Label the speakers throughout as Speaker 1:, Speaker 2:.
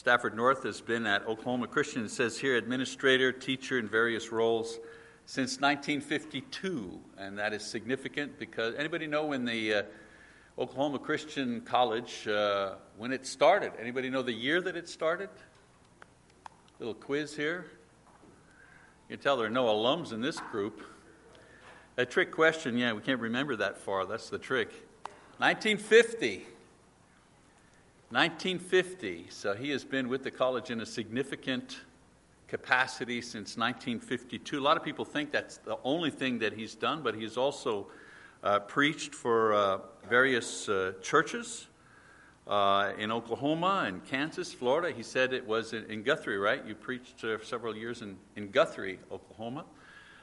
Speaker 1: Stafford North has been at Oklahoma Christian, it says here, administrator, teacher in various roles since 1952. And that is significant because anybody know when the uh, Oklahoma Christian College, uh, when it started? Anybody know the year that it started? Little quiz here. You can tell there are no alums in this group. A trick question, yeah, we can't remember that far. That's the trick. 1950. 1950. So he has been with the college in a significant capacity since 1952. A lot of people think that's the only thing that he's done, but he's also uh, preached for uh, various uh, churches uh, in Oklahoma and Kansas, Florida. He said it was in, in Guthrie, right? You preached uh, several years in, in Guthrie, Oklahoma.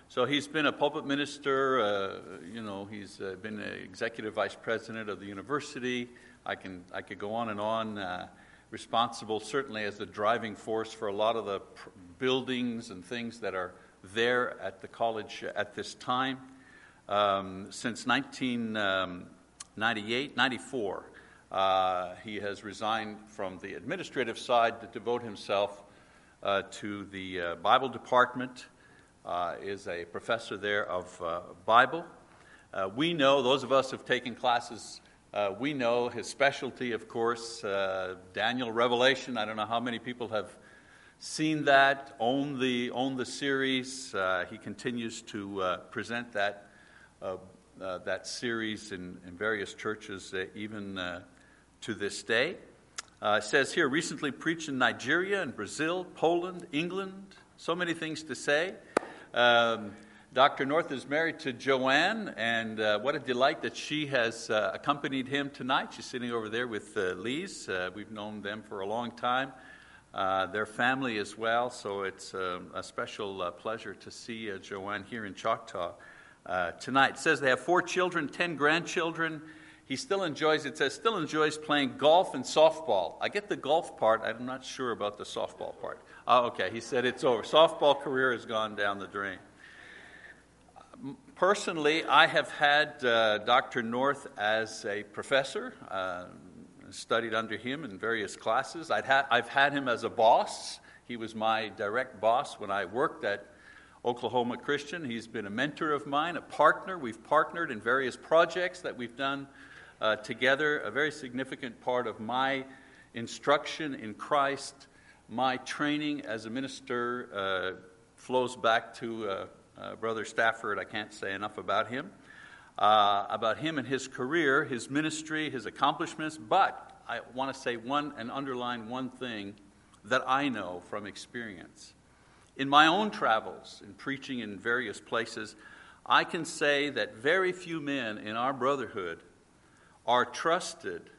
Speaker 1: So he's been a pulpit minister. Uh, you know, he's uh, been executive vice president of the university. I can I could go on and on. Uh, responsible certainly as the driving force for a lot of the pr- buildings and things that are there at the college at this time. Um, since 1998, um, 94, uh, he has resigned from the administrative side to devote himself uh, to the uh, Bible department uh, is a professor there of uh, Bible. Uh, we know, those of us who have taken classes, uh, we know his specialty, of course, uh, Daniel Revelation. I don't know how many people have seen that, owned the, owned the series. Uh, he continues to present that, that series in, in various churches, even to this day. it says here, recently preached in Nigeria and Brazil, Poland, England, so many things to say. Um, Dr. North is married to Joanne, and uh, what a delight that she has uh, accompanied him tonight. She's sitting over there with uh, Lise. Uh, we've known them for a long time, uh, their family as well, so it's um, a special uh, pleasure to see Joanne here in Choctaw tonight. It says they have four children, ten grandchildren. He still enjoys, it says, still enjoys playing golf and softball. I get the golf part, I'm not sure about the softball part. Oh, okay. He said it's over. Softball career has gone down the drain. Personally, I have had uh, Dr. North as a professor, uh, studied under him in various classes. i ha- I've had him as a boss. He was my direct boss when I worked at Oklahoma Christian. He's been a mentor of mine, a partner. We've partnered in various projects that we've done uh, together. A very significant part of my instruction in Christ my training as a minister uh, flows back to uh, Brother Stafford. I can't say enough about him, uh, about him and his career, his ministry, his accomplishments. But I want to say one and underline one thing that I know from experience. In my own travels, in preaching in various places, I can say that very few men in our brotherhood are trusted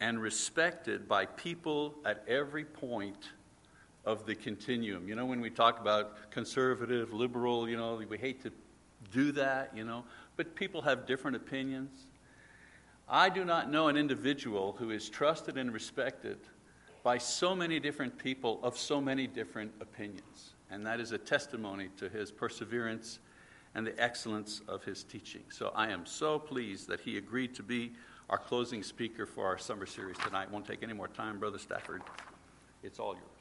Speaker 1: and respected by people at every point of the continuum. You know, when we talk about conservative, liberal, you know, we hate to do that, you know, but people have different opinions. I do not know an individual who is trusted and respected by so many different people of so many different opinions. And that is a testimony to his perseverance and the excellence of his teaching. So I am so pleased that he agreed to be our closing speaker for our summer series tonight. Won't take any more time, Brother Stafford. It's all yours.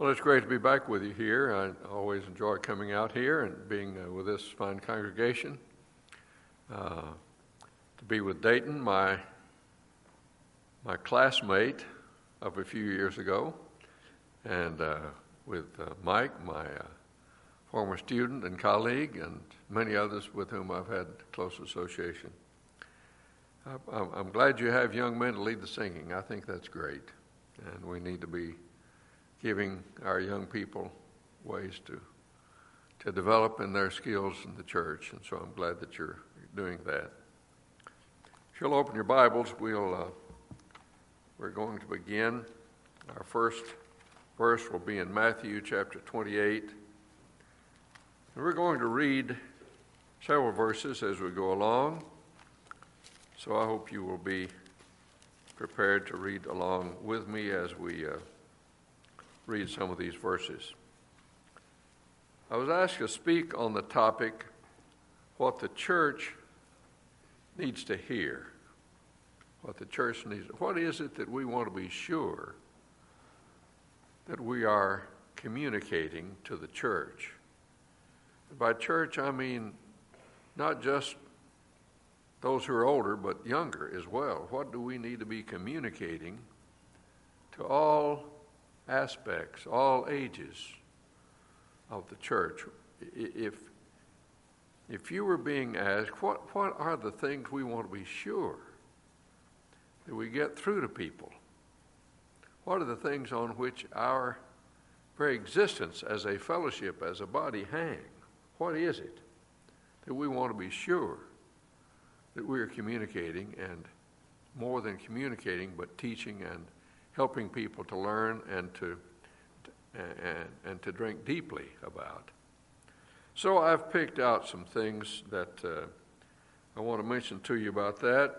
Speaker 2: Well, it's great to be back with you here. I always enjoy coming out here and being uh, with this fine congregation. Uh, to be with Dayton, my my classmate of a few years ago, and uh, with uh, Mike, my uh, former student and colleague, and many others with whom I've had close association. I'm glad you have young men to lead the singing. I think that's great, and we need to be giving our young people ways to to develop in their skills in the church, and so I'm glad that you're doing that. If you'll open your Bibles, we'll uh, we're going to begin. Our first verse will be in Matthew chapter 28, and we're going to read several verses as we go along. So I hope you will be prepared to read along with me as we. Uh, read some of these verses. I was asked to speak on the topic what the church needs to hear. what the church needs. What is it that we want to be sure that we are communicating to the church? By church, I mean not just those who are older, but younger as well. What do we need to be communicating to all aspects, all ages of the church? If, if you were being asked, what, what are the things we want to be sure that we get through to people? What are the things on which our very existence as a fellowship, as a body, hang? What is it that we want to be sure that we are communicating and more than communicating, but teaching and helping people to learn and to, and, and to drink deeply about? So I've picked out some things that uh, I want to mention to you about that.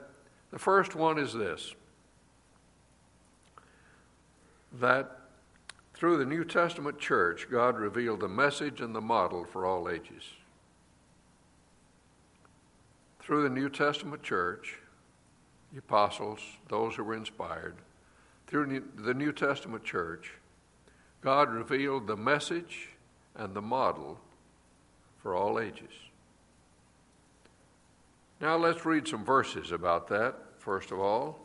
Speaker 2: The first one is this that through the New Testament church, God revealed the message and the model for all ages. Through the New Testament church, the apostles, those who were inspired, through the New Testament church, God revealed the message and the model for all ages. Now let's read some verses about that, first of all.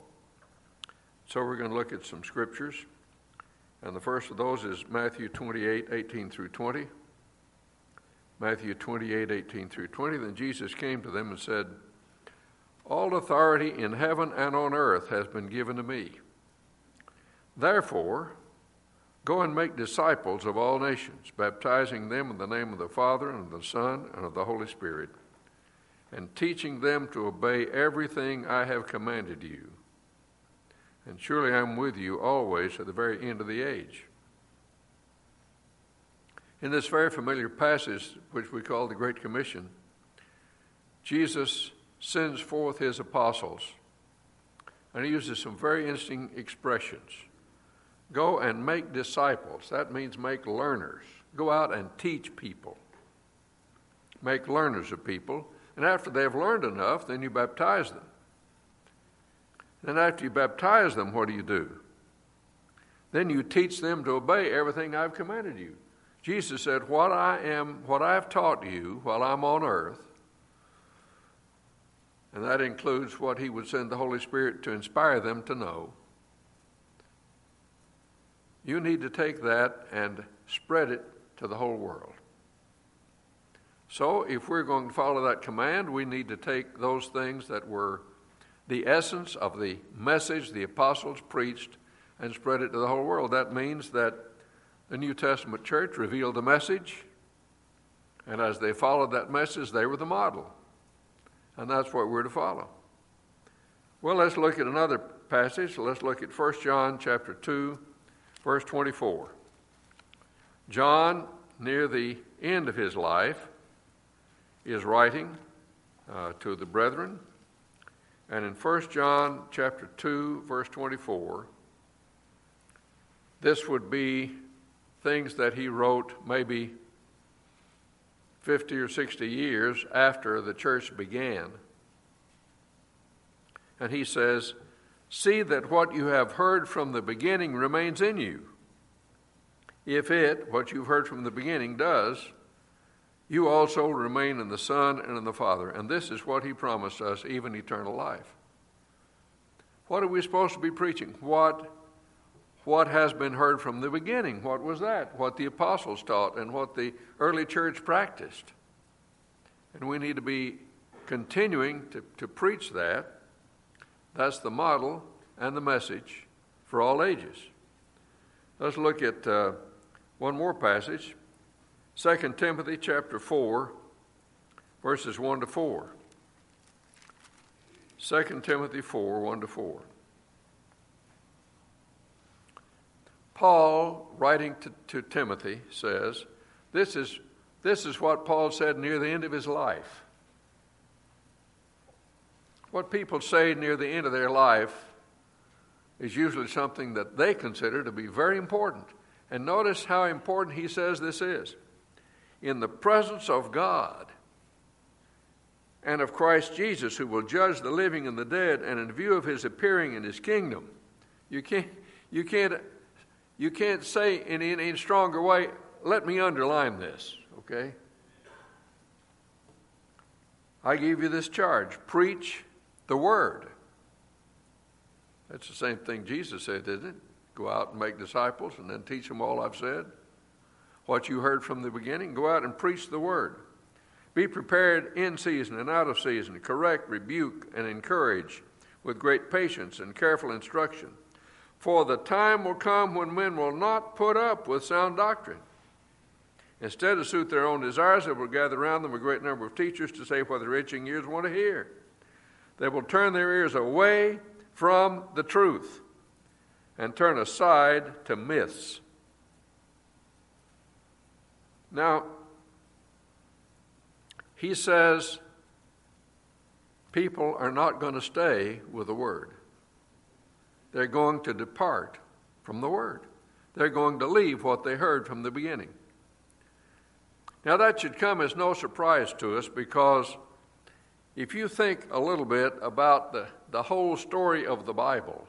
Speaker 2: So we're going to look at some scriptures. And the first of those is Matthew 28 18 through 20. Matthew 28 18 through 20. Then Jesus came to them and said, All authority in heaven and on earth has been given to me. Therefore, Go and make disciples of all nations, baptizing them in the name of the Father, and of the Son, and of the Holy Spirit, and teaching them to obey everything I have commanded you. And surely I am with you always to the very end of the age. In this very familiar passage, which we call the Great Commission, Jesus sends forth his apostles, and he uses some very interesting expressions. Go and make disciples. That means make learners. Go out and teach people. Make learners of people. And after they've learned enough, then you baptize them. Then, after you baptize them, what do you do? Then you teach them to obey everything I've commanded you. Jesus said, What I am, what I have taught you while I'm on earth, and that includes what He would send the Holy Spirit to inspire them to know you need to take that and spread it to the whole world. So, if we're going to follow that command, we need to take those things that were the essence of the message the apostles preached and spread it to the whole world. That means that the New Testament church revealed the message, and as they followed that message, they were the model. And that's what we're to follow. Well, let's look at another passage. Let's look at 1 John chapter 2 Verse 24 John, near the end of his life, is writing uh, to the brethren. And in 1 John chapter 2, verse 24, this would be things that he wrote maybe 50 or 60 years after the church began. And he says, See that what you have heard from the beginning remains in you. If it, what you've heard from the beginning, does, you also remain in the Son and in the Father. And this is what He promised us, even eternal life. What are we supposed to be preaching? What, what has been heard from the beginning? What was that? What the apostles taught and what the early church practiced. And we need to be continuing to, to preach that that's the model and the message for all ages. Let's look at uh, one more passage 2 Timothy chapter 4, verses 1 to 4. 2 Timothy 4, 1 to 4. Paul, writing to, to Timothy, says, this is, this is what Paul said near the end of his life. What people say near the end of their life is usually something that they consider to be very important. And notice how important he says this is. In the presence of God and of Christ Jesus, who will judge the living and the dead, and in view of his appearing in his kingdom. You can't, you can't, you can't say in any stronger way, let me underline this, okay? I give you this charge preach the word. That's the same thing Jesus said, isn't it? Go out and make disciples and then teach them all I've said. What you heard from the beginning, go out and preach the word. Be prepared in season and out of season, correct, rebuke, and encourage with great patience and careful instruction. For the time will come when men will not put up with sound doctrine. Instead, to suit their own desires, they will gather around them a great number of teachers to say what their itching ears want to hear. They will turn their ears away from the truth and turn aside to myths. Now, he says people are not going to stay with the Word. They're going to depart from the Word. They're going to leave what they heard from the beginning. Now, that should come as no surprise to us because if you think a little bit about the, the whole story of the Bible,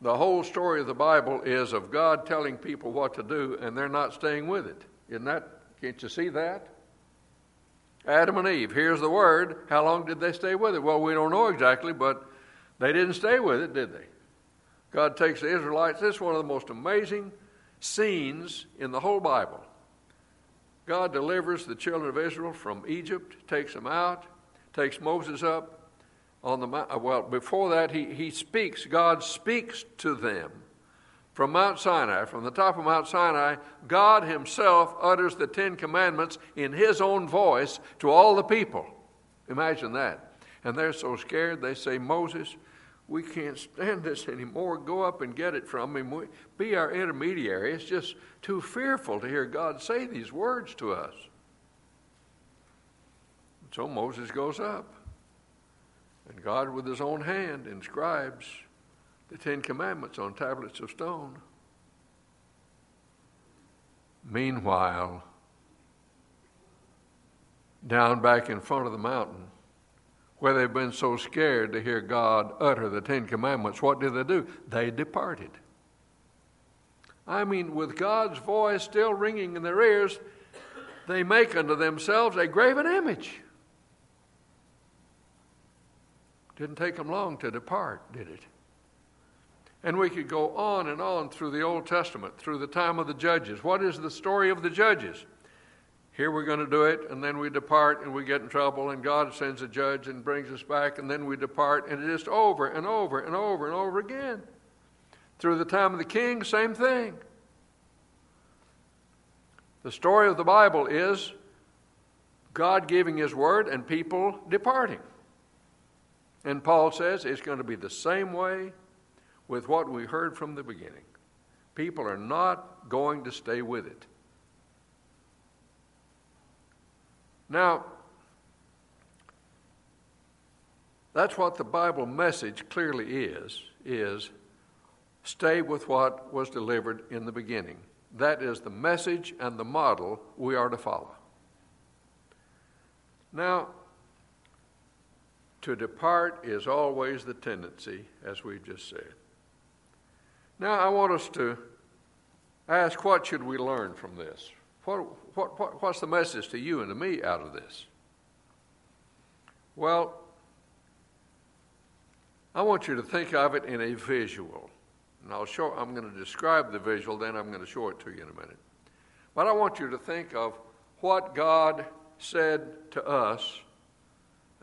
Speaker 2: the whole story of the Bible is of God telling people what to do and they're not staying with it. Isn't that, can't you see that? Adam and Eve, here's the word. How long did they stay with it? Well, we don't know exactly, but they didn't stay with it, did they? God takes the Israelites. This is one of the most amazing scenes in the whole Bible. God delivers the children of Israel from Egypt, takes them out, takes Moses up on the uh, well before that he, he speaks God speaks to them. From Mount Sinai from the top of Mount Sinai God himself utters the 10 commandments in his own voice to all the people. Imagine that. And they're so scared they say Moses we can't stand this anymore. Go up and get it from him. We, be our intermediary. It's just too fearful to hear God say these words to us. So Moses goes up, and God, with his own hand, inscribes the Ten Commandments on tablets of stone. Meanwhile, down back in front of the mountain, where they've been so scared to hear God utter the Ten Commandments, what did they do? They departed. I mean, with God's voice still ringing in their ears, they make unto themselves a graven image. Didn't take them long to depart, did it? And we could go on and on through the Old Testament, through the time of the judges. What is the story of the judges? Here we're going to do it, and then we depart and we get in trouble, and God sends a judge and brings us back, and then we depart, and it is over and over and over and over again. Through the time of the king, same thing. The story of the Bible is God giving His word and people departing. And Paul says it's going to be the same way with what we heard from the beginning. People are not going to stay with it. Now, that's what the Bible message clearly is, is stay with what was delivered in the beginning. That is the message and the model we are to follow. Now, to depart is always the tendency, as we've just said. Now, I want us to ask what should we learn from this? What, what, what, what's the message to you and to me out of this? Well, I want you to think of it in a visual. And I'll show, I'm going to describe the visual, then I'm going to show it to you in a minute. But I want you to think of what God said to us,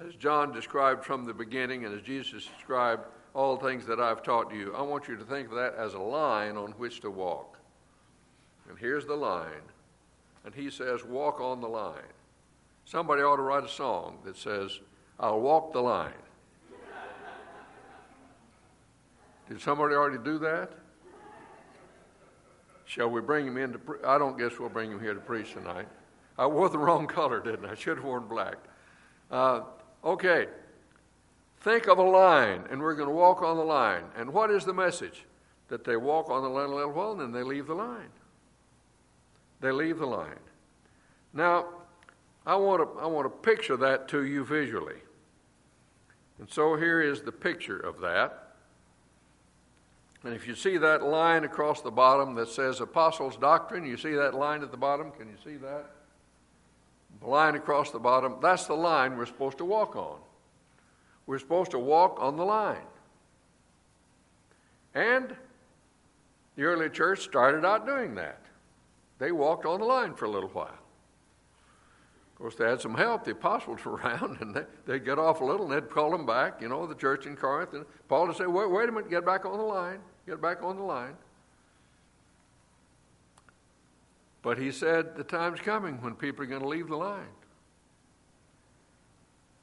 Speaker 2: as John described from the beginning and as Jesus described all things that I've taught you. I want you to think of that as a line on which to walk. And here's the line and he says, Walk on the line. Somebody ought to write a song that says, I'll walk the line. Did somebody already do that? Shall we bring him in to pre- I don't guess we'll bring him here to preach tonight. I wore the wrong color, didn't I? I should have worn black. Uh, okay. Think of a line, and we're going to walk on the line. And what is the message? That they walk on the line a little while, and then they leave the line. They leave the line. Now, I want to, I want to picture that to you visually. And so here is the picture of that. And if you see that line across the bottom that says Apostles' Doctrine, you see that line at the bottom? Can you see that? The line across the bottom, that's the line we're supposed to walk on. We're supposed to walk on the line. And the early church started out doing that. They walked on the line for a little while. Of course, they had some help. The apostles were around, and they, they'd get off a little, and they'd call them back, you know, the church in Corinth. And Paul would say, wait, wait a minute, get back on the line. Get back on the line. But he said, the time's coming when people are going to leave the line.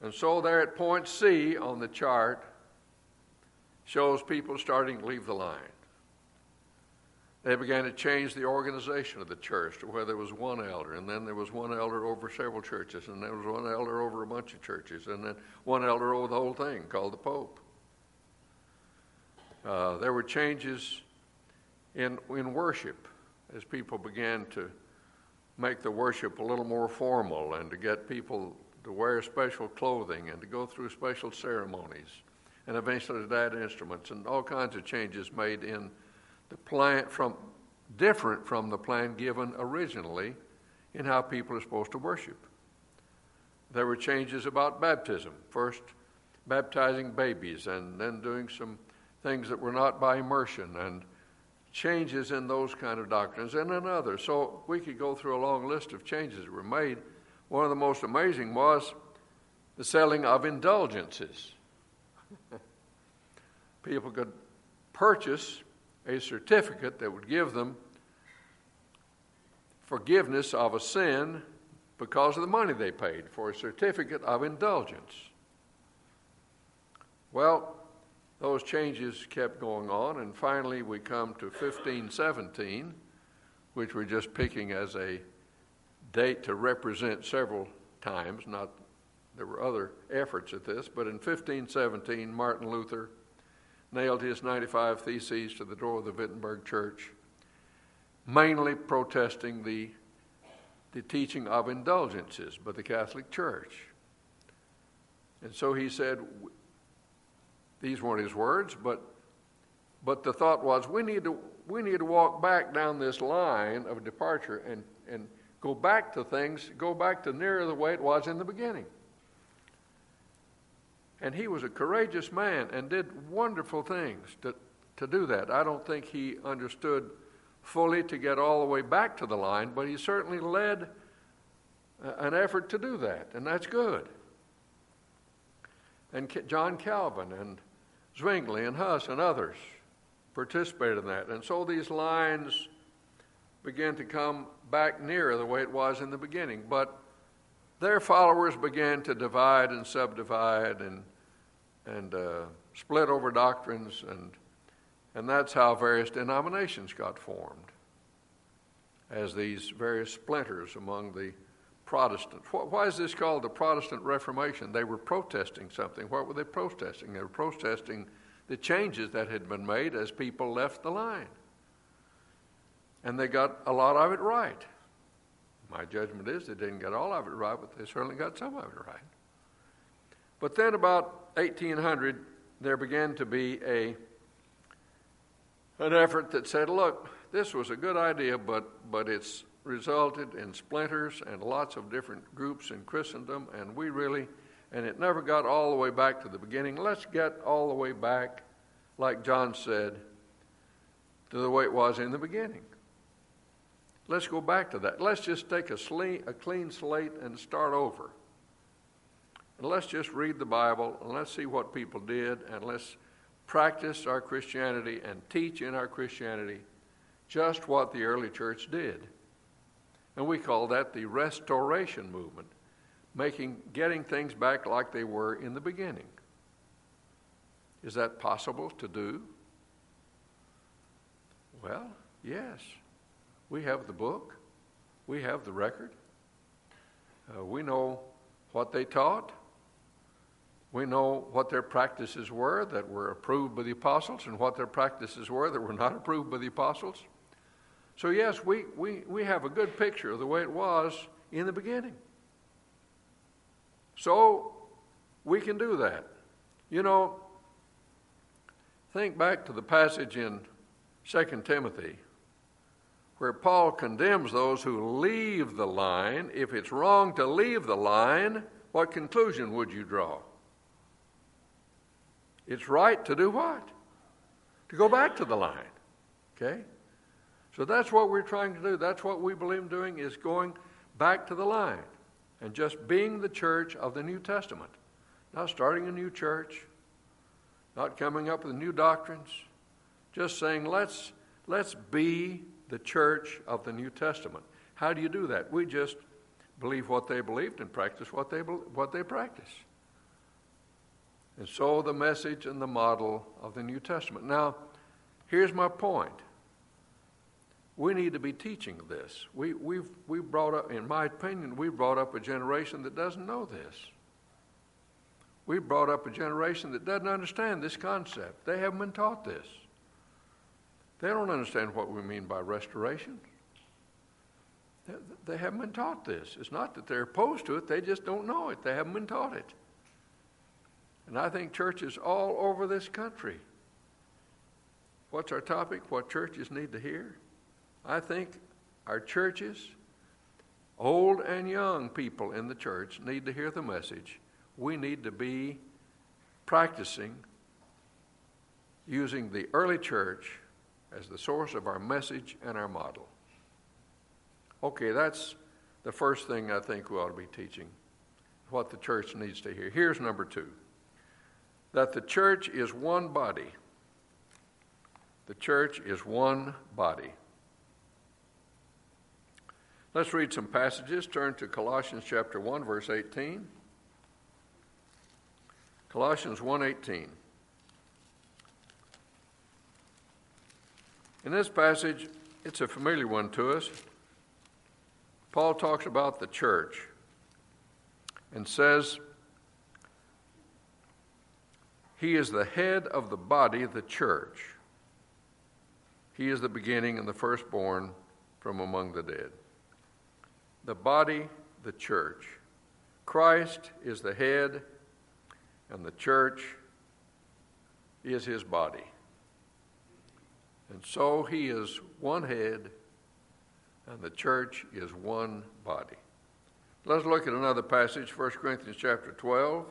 Speaker 2: And so, there at point C on the chart shows people starting to leave the line. They began to change the organization of the church to where there was one elder, and then there was one elder over several churches, and there was one elder over a bunch of churches, and then one elder over the whole thing called the Pope. Uh, there were changes in, in worship as people began to make the worship a little more formal and to get people to wear special clothing and to go through special ceremonies and eventually to add instruments and all kinds of changes made in the plan from different from the plan given originally in how people are supposed to worship. There were changes about baptism. First, baptizing babies and then doing some things that were not by immersion and changes in those kind of doctrines and in others. So we could go through a long list of changes that were made. One of the most amazing was the selling of indulgences. People could purchase a certificate that would give them forgiveness of a sin because of the money they paid for a certificate of indulgence. Well, those changes kept going on, and finally we come to 1517, which we're just picking as a date to represent several times. Not there were other efforts at this, but in 1517, Martin Luther nailed his 95 Theses to the door of the Wittenberg Church, mainly protesting the, the teaching of indulgences by the Catholic Church. And so he said, these weren't his words, but, but the thought was we need, to, we need to walk back down this line of departure and, and go back to things, go back to nearer the way it was in the beginning. And he was a courageous man and did wonderful things to, to do that. I don't think he understood fully to get all the way back to the line, but he certainly led an effort to do that, and that's good. And John Calvin and Zwingli and Huss and others participated in that. And so these lines began to come back nearer the way it was in the beginning. But their followers began to divide and subdivide and, and uh, split over doctrines, and, and that's how various denominations got formed as these various splinters among the Protestants. Why is this called the Protestant Reformation? They were protesting something. What were they protesting? They were protesting the changes that had been made as people left the line. And they got a lot of it right. My judgment is they didn't get all of it right, but they certainly got some of it right. But then, about 1800, there began to be a an effort that said, "Look, this was a good idea, but but it's resulted in splinters and lots of different groups in Christendom, and we really, and it never got all the way back to the beginning. Let's get all the way back, like John said, to the way it was in the beginning. Let's go back to that. Let's just take a, sle- a clean slate and start over. And let's just read the Bible and let's see what people did and let's practice our Christianity and teach in our Christianity just what the early church did. And we call that the restoration movement, making, getting things back like they were in the beginning. Is that possible to do? Well, yes. We have the book, we have the record, uh, we know what they taught. We know what their practices were that were approved by the apostles and what their practices were that were not approved by the apostles. So, yes, we, we, we have a good picture of the way it was in the beginning. So we can do that. You know, think back to the passage in 2 Timothy where Paul condemns those who leave the line. If it's wrong to leave the line, what conclusion would you draw? It's right to do what? To go back to the line. Okay? So that's what we're trying to do. That's what we believe in doing is going back to the line and just being the church of the New Testament. Not starting a new church, not coming up with new doctrines, just saying let's let's be the church of the New Testament. How do you do that? We just believe what they believed and practice what they, what they practice. And so the message and the model of the New Testament. Now, here's my point. We need to be teaching this. We, we've, we brought up, in my opinion, we've brought up a generation that doesn't know this. We've brought up a generation that doesn't understand this concept. They haven't been taught this. They don't understand what we mean by restoration. They haven't been taught this. It's not that they're opposed to it, they just don't know it. They haven't been taught it. And I think churches all over this country. What's our topic? What churches need to hear? I think our churches, old and young people in the church, need to hear the message. We need to be practicing using the early church as the source of our message and our model. Okay, that's the first thing I think we ought to be teaching, what the church needs to hear. Here's number two that the church is one body. The church is one body. Let's read some passages. Turn to Colossians chapter 1 verse 18. Colossians 1:18. In this passage, it's a familiar one to us. Paul talks about the church and says, He is the head of the body, the church. He is the beginning and the firstborn from among the dead. The body, the church. Christ is the head, and the church is his body. And so he is one head, and the church is one body. Let's look at another passage, 1 Corinthians chapter 12,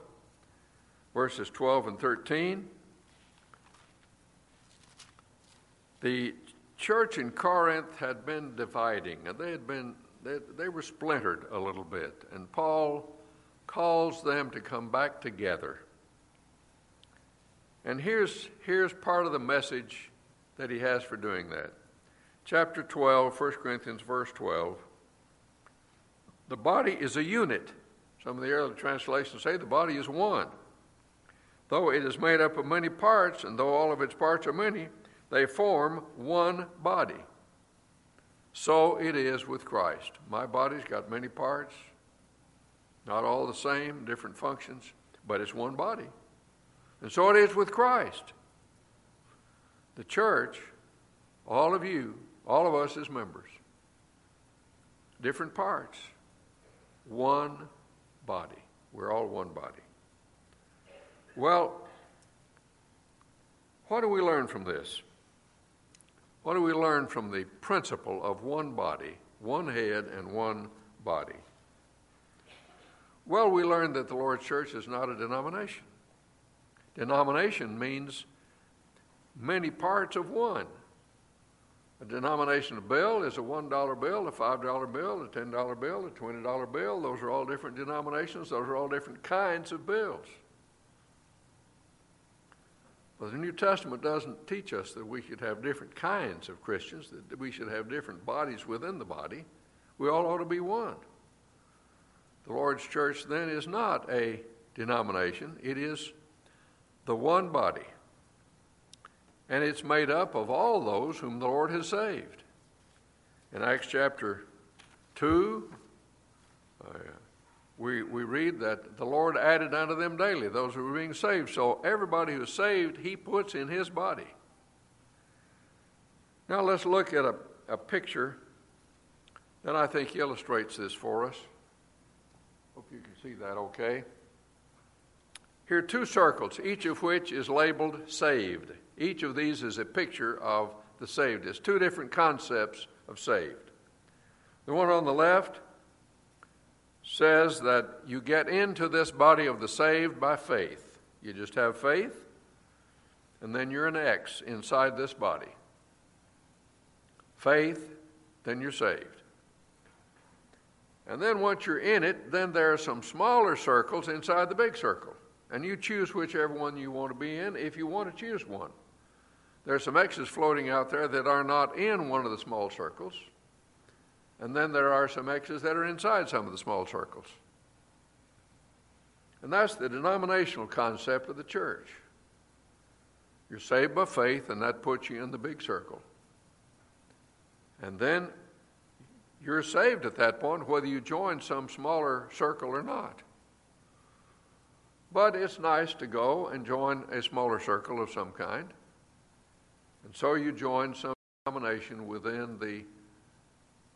Speaker 2: verses 12 and 13. The church in Corinth had been dividing, and they had been they, they were splintered a little bit, and Paul calls them to come back together. And here's, here's part of the message that he has for doing that. Chapter 12, 1 Corinthians, verse 12. The body is a unit. Some of the early translations say the body is one. Though it is made up of many parts, and though all of its parts are many, they form one body. So it is with Christ. My body's got many parts, not all the same, different functions, but it's one body. And so it is with Christ. The church, all of you, all of us as members, different parts, one body. We're all one body. Well, what do we learn from this? What do we learn from the principle of one body, one head, and one body? Well, we learn that the Lord's church is not a denomination. Denomination means many parts of one. A denominational bill is a $1 bill, a $5 bill, a $10 bill, a $20 bill. Those are all different denominations, those are all different kinds of bills. But the New Testament doesn't teach us that we should have different kinds of Christians, that we should have different bodies within the body. We all ought to be one. The Lord's church then is not a denomination, it is the one body and it's made up of all those whom the Lord has saved. In Acts chapter 2, uh, we, we read that the Lord added unto them daily those who were being saved. So everybody who's saved, He puts in His body. Now let's look at a, a picture that I think illustrates this for us. Hope you can see that okay. Here are two circles, each of which is labeled saved. Each of these is a picture of the saved. It's two different concepts of saved. The one on the left says that you get into this body of the saved by faith. You just have faith, and then you're an X inside this body. Faith, then you're saved. And then once you're in it, then there are some smaller circles inside the big circle. And you choose whichever one you want to be in if you want to choose one. There are some X's floating out there that are not in one of the small circles. And then there are some X's that are inside some of the small circles. And that's the denominational concept of the church. You're saved by faith, and that puts you in the big circle. And then you're saved at that point, whether you join some smaller circle or not. But it's nice to go and join a smaller circle of some kind. And so you join some denomination within the,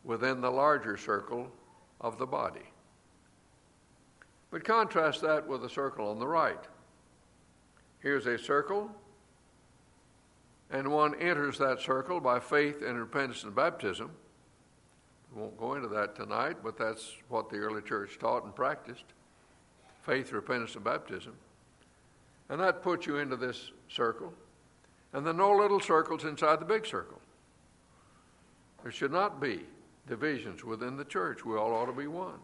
Speaker 2: within the larger circle of the body. But contrast that with the circle on the right. Here's a circle, and one enters that circle by faith and repentance and baptism. We won't go into that tonight, but that's what the early church taught and practiced faith, repentance, and baptism. And that puts you into this circle. And then no little circles inside the big circle. There should not be divisions within the church. We all ought to be one.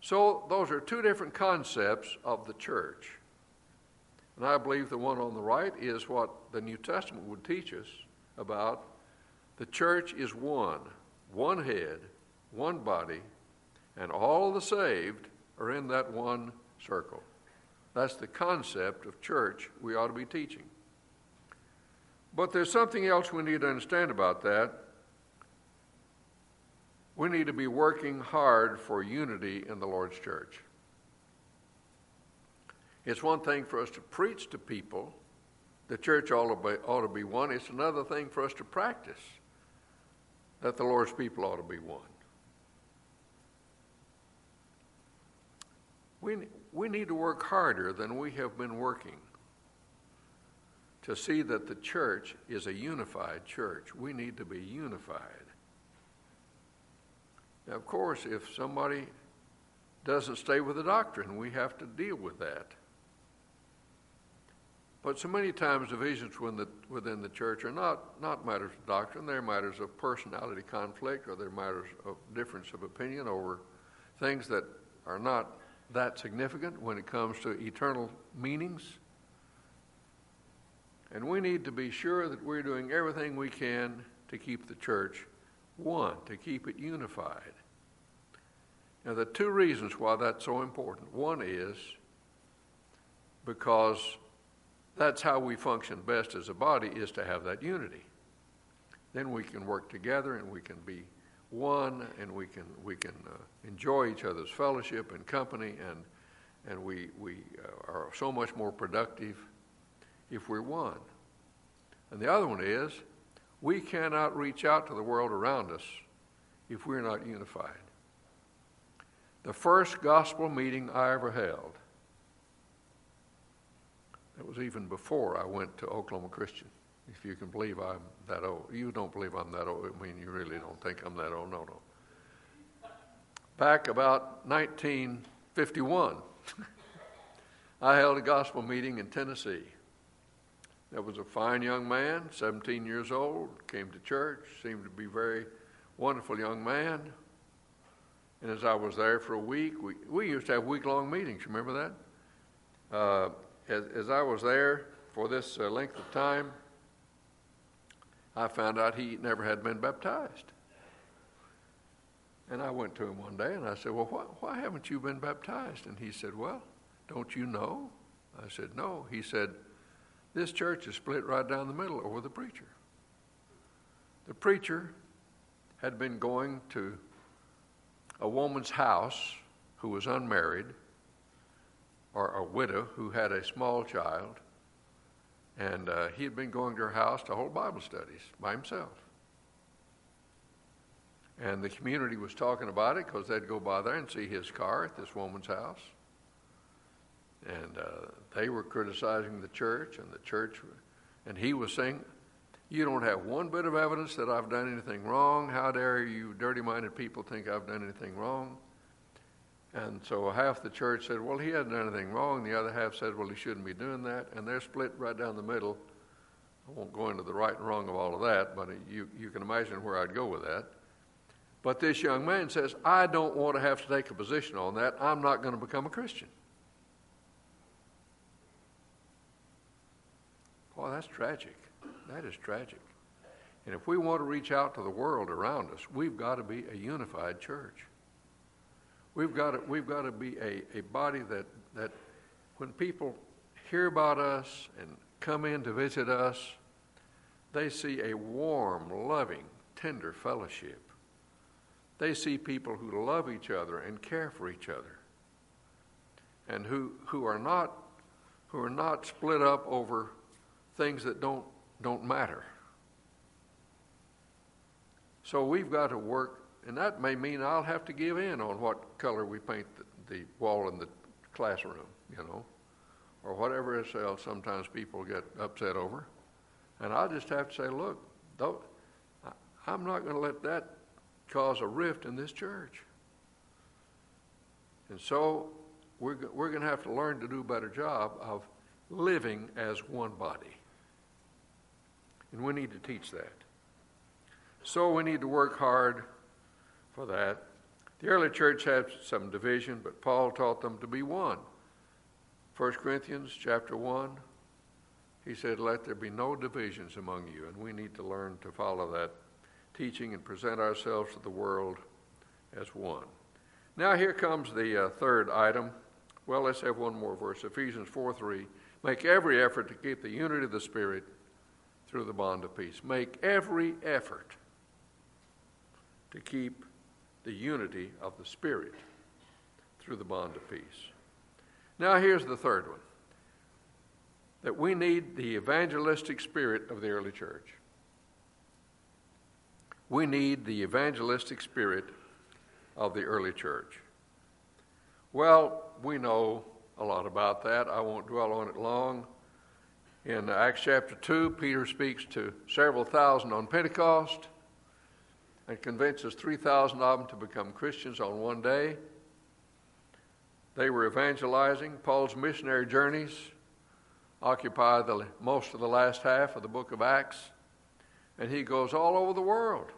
Speaker 2: So, those are two different concepts of the church. And I believe the one on the right is what the New Testament would teach us about the church is one, one head, one body, and all the saved are in that one circle. That's the concept of church we ought to be teaching. But there's something else we need to understand about that. We need to be working hard for unity in the Lord's church. It's one thing for us to preach to people, the church ought to be, ought to be one. It's another thing for us to practice that the Lord's people ought to be one. We, we need to work harder than we have been working to see that the church is a unified church. We need to be unified. Now, of course, if somebody doesn't stay with the doctrine, we have to deal with that. But so many times divisions within the, within the church are not, not matters of doctrine, they're matters of personality conflict or they're matters of difference of opinion over things that are not that significant when it comes to eternal meanings. And we need to be sure that we're doing everything we can to keep the church one, to keep it unified. Now, the two reasons why that's so important. One is because that's how we function best as a body, is to have that unity. Then we can work together and we can be one, and we can we can uh, enjoy each other's fellowship and company, and and we we uh, are so much more productive if we're one. And the other one is we cannot reach out to the world around us if we're not unified. The first gospel meeting I ever held, that was even before I went to Oklahoma Christian if you can believe I'm that old. You don't believe I'm that old. I mean, you really don't think I'm that old. No, no. Back about 1951, I held a gospel meeting in Tennessee. There was a fine young man, 17 years old, came to church, seemed to be a very wonderful young man. And as I was there for a week, we, we used to have week long meetings, remember that? Uh, as, as I was there for this uh, length of time, I found out he never had been baptized. And I went to him one day and I said, Well, why, why haven't you been baptized? And he said, Well, don't you know? I said, No. He said, This church is split right down the middle over the preacher. The preacher had been going to a woman's house who was unmarried, or a widow who had a small child, and uh, he had been going to her house to hold Bible studies by himself. And the community was talking about it because they'd go by there and see his car at this woman's house. And uh, they were criticizing the church, and the church, and he was saying, You don't have one bit of evidence that I've done anything wrong. How dare you, dirty minded people, think I've done anything wrong? And so half the church said, Well, he hasn't done anything wrong. The other half said, Well, he shouldn't be doing that. And they're split right down the middle. I won't go into the right and wrong of all of that, but you, you can imagine where I'd go with that. But this young man says, I don't want to have to take a position on that. I'm not going to become a Christian. Boy, that's tragic. That is tragic. And if we want to reach out to the world around us, we've got to be a unified church. We've got to, we've got to be a, a body that, that when people hear about us and come in to visit us, they see a warm, loving, tender fellowship. They see people who love each other and care for each other and who, who, are, not, who are not split up over things that don't, don't matter. So we've got to work, and that may mean I'll have to give in on what color we paint the, the wall in the classroom, you know, or whatever else sometimes people get upset over. And I just have to say, look, I'm not going to let that cause a rift in this church. And so we're, we're going to have to learn to do a better job of living as one body. And we need to teach that. So we need to work hard for that. The early church had some division, but Paul taught them to be one. 1 Corinthians chapter 1, he said, Let there be no divisions among you. And we need to learn to follow that teaching and present ourselves to the world as one. Now, here comes the uh, third item. Well, let's have one more verse Ephesians 4 3. Make every effort to keep the unity of the Spirit through the bond of peace. Make every effort to keep the unity of the Spirit through the bond of peace. Now, here's the third one that we need the evangelistic spirit of the early church. We need the evangelistic spirit of the early church. Well, we know a lot about that. I won't dwell on it long. In Acts chapter 2, Peter speaks to several thousand on Pentecost and convinces 3,000 of them to become Christians on one day. They were evangelizing. Paul's missionary journeys occupy the, most of the last half of the book of Acts, and he goes all over the world.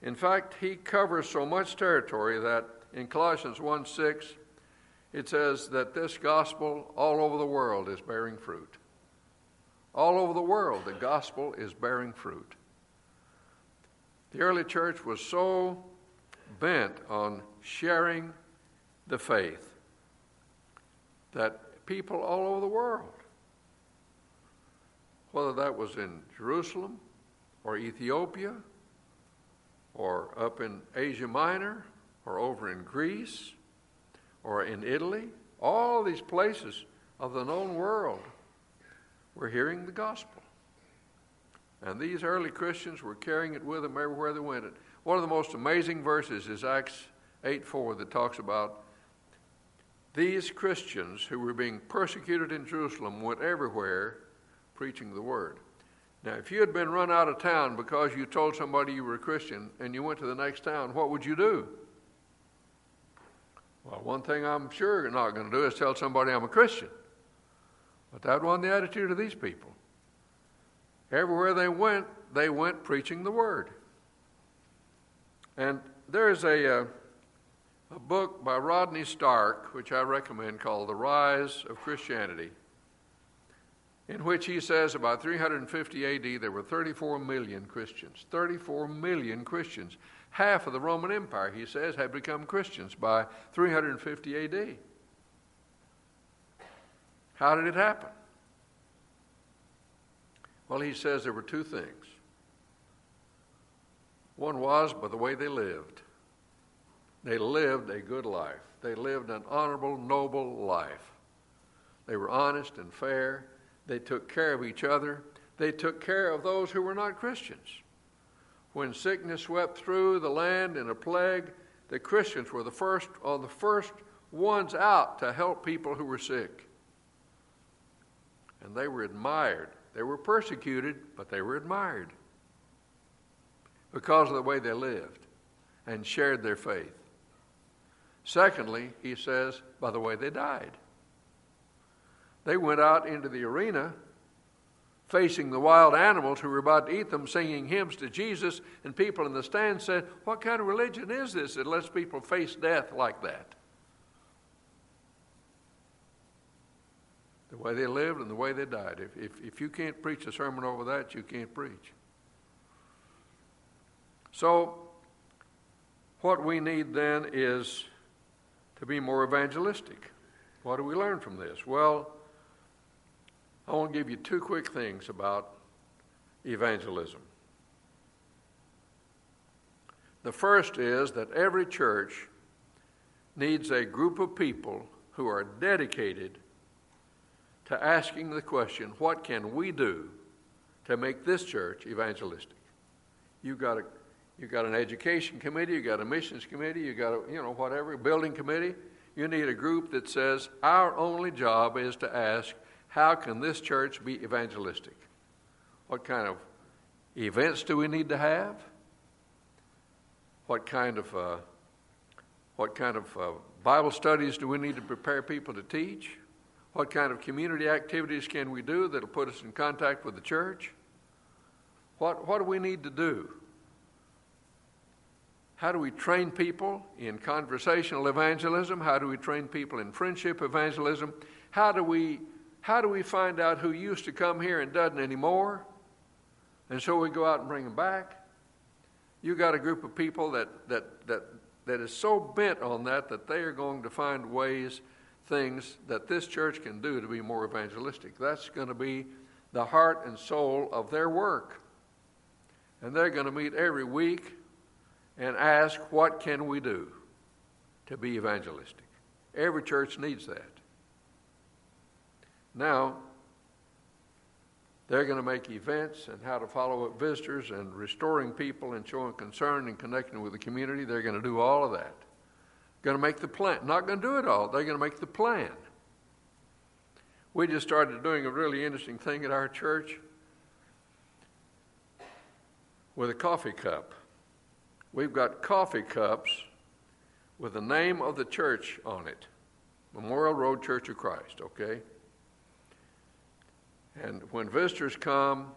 Speaker 2: In fact, he covers so much territory that in Colossians 1 6, it says that this gospel all over the world is bearing fruit. All over the world, the gospel is bearing fruit. The early church was so bent on sharing the faith that people all over the world whether that was in Jerusalem or Ethiopia or up in Asia Minor or over in Greece or in Italy, all these places of the known world were hearing the gospel. And these early Christians were carrying it with them everywhere they went. One of the most amazing verses is Acts 8 4 that talks about these Christians who were being persecuted in Jerusalem went everywhere preaching the word. Now, if you had been run out of town because you told somebody you were a Christian and you went to the next town, what would you do? Well, one thing I'm sure you're not going to do is tell somebody I'm a Christian. But that wasn't the attitude of these people. Everywhere they went, they went preaching the word. And there's a, uh, a book by Rodney Stark, which I recommend, called The Rise of Christianity in which he says about 350 AD there were 34 million Christians. 34 million Christians. Half of the Roman Empire, he says, had become Christians by 350 AD. How did it happen? Well, he says there were two things. One was by the way they lived. They lived a good life. They lived an honorable, noble life. They were honest and fair. They took care of each other. They took care of those who were not Christians. When sickness swept through the land in a plague, the Christians were the first on the first ones out to help people who were sick. And they were admired. They were persecuted, but they were admired because of the way they lived and shared their faith. Secondly, he says, by the way they died. They went out into the arena facing the wild animals who were about to eat them, singing hymns to Jesus, and people in the stands said, What kind of religion is this that lets people face death like that? The way they lived and the way they died. If, if, if you can't preach a sermon over that, you can't preach. So, what we need then is to be more evangelistic. What do we learn from this? Well, I want to give you two quick things about evangelism. The first is that every church needs a group of people who are dedicated to asking the question what can we do to make this church evangelistic? You've got, a, you've got an education committee, you've got a missions committee, you've got a, you know, whatever, building committee. You need a group that says, our only job is to ask how can this church be evangelistic? What kind of events do we need to have? What kind of uh, what kind of uh, Bible studies do we need to prepare people to teach? What kind of community activities can we do that'll put us in contact with the church? What, what do we need to do? How do we train people in conversational evangelism? How do we train people in friendship evangelism? How do we how do we find out who used to come here and doesn't anymore? And so we go out and bring them back. You've got a group of people that, that, that, that is so bent on that that they are going to find ways, things that this church can do to be more evangelistic. That's going to be the heart and soul of their work. And they're going to meet every week and ask, what can we do to be evangelistic? Every church needs that. Now, they're going to make events and how to follow up visitors and restoring people and showing concern and connecting with the community. They're going to do all of that. Going to make the plan. Not going to do it all. They're going to make the plan. We just started doing a really interesting thing at our church with a coffee cup. We've got coffee cups with the name of the church on it Memorial Road Church of Christ, okay? And when visitors come,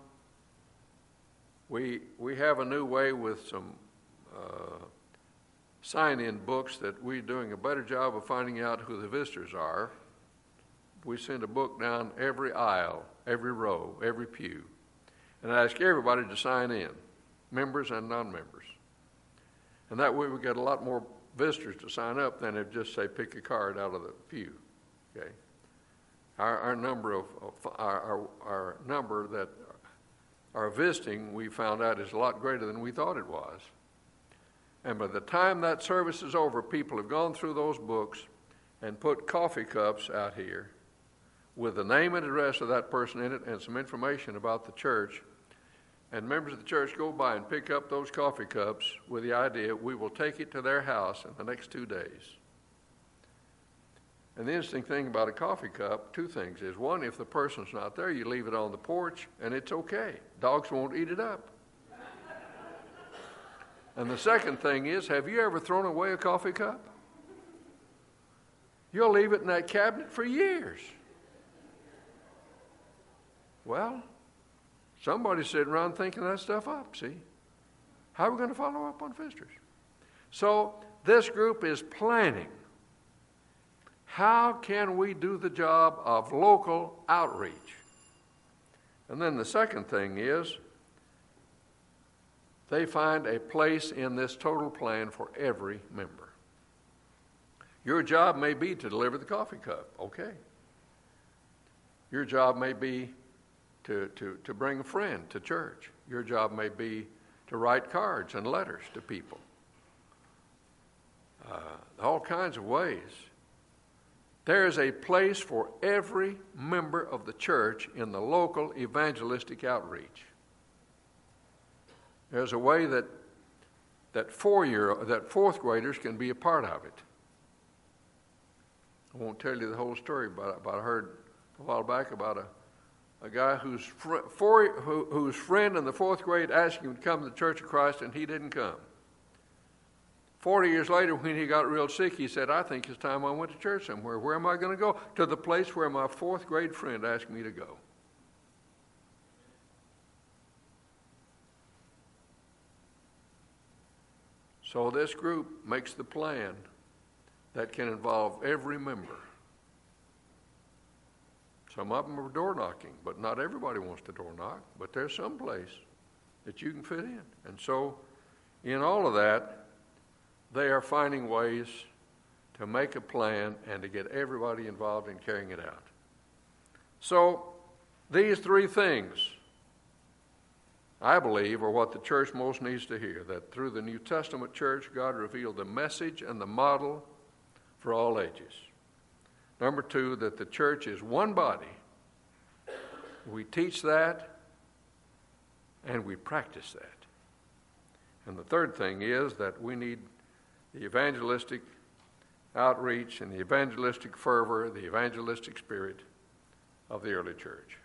Speaker 2: we, we have a new way with some uh, sign in books that we're doing a better job of finding out who the visitors are. We send a book down every aisle, every row, every pew, and I ask everybody to sign in, members and non members. And that way we get a lot more visitors to sign up than if just say pick a card out of the pew. Okay? our, our number of, of our, our, our number that are visiting, we found out is a lot greater than we thought it was. And by the time that service is over, people have gone through those books and put coffee cups out here with the name and address of that person in it and some information about the church. And members of the church go by and pick up those coffee cups with the idea we will take it to their house in the next two days. And the interesting thing about a coffee cup, two things is one, if the person's not there, you leave it on the porch and it's okay. Dogs won't eat it up. And the second thing is, have you ever thrown away a coffee cup? You'll leave it in that cabinet for years. Well, somebody's sitting around thinking that stuff up, see? How are we going to follow up on visitors? So this group is planning how can we do the job of local outreach? And then the second thing is they find a place in this total plan for every member. Your job may be to deliver the coffee cup, okay. Your job may be to, to, to bring a friend to church. Your job may be to write cards and letters to people. Uh, all kinds of ways. There is a place for every member of the church in the local evangelistic outreach. There's a way that that four year that fourth graders can be a part of it. I won't tell you the whole story, but, but I heard a while back about a, a guy whose, fr- for, who, whose friend in the fourth grade asked him to come to the Church of Christ, and he didn't come. Forty years later, when he got real sick, he said, I think it's time I went to church somewhere. Where am I going to go? To the place where my fourth grade friend asked me to go. So this group makes the plan that can involve every member. Some of them are door knocking, but not everybody wants to door knock. But there's some place that you can fit in. And so, in all of that, they are finding ways to make a plan and to get everybody involved in carrying it out. So, these three things, I believe, are what the church most needs to hear that through the New Testament church, God revealed the message and the model for all ages. Number two, that the church is one body. We teach that and we practice that. And the third thing is that we need the evangelistic outreach and the evangelistic fervor, the evangelistic spirit of the early church.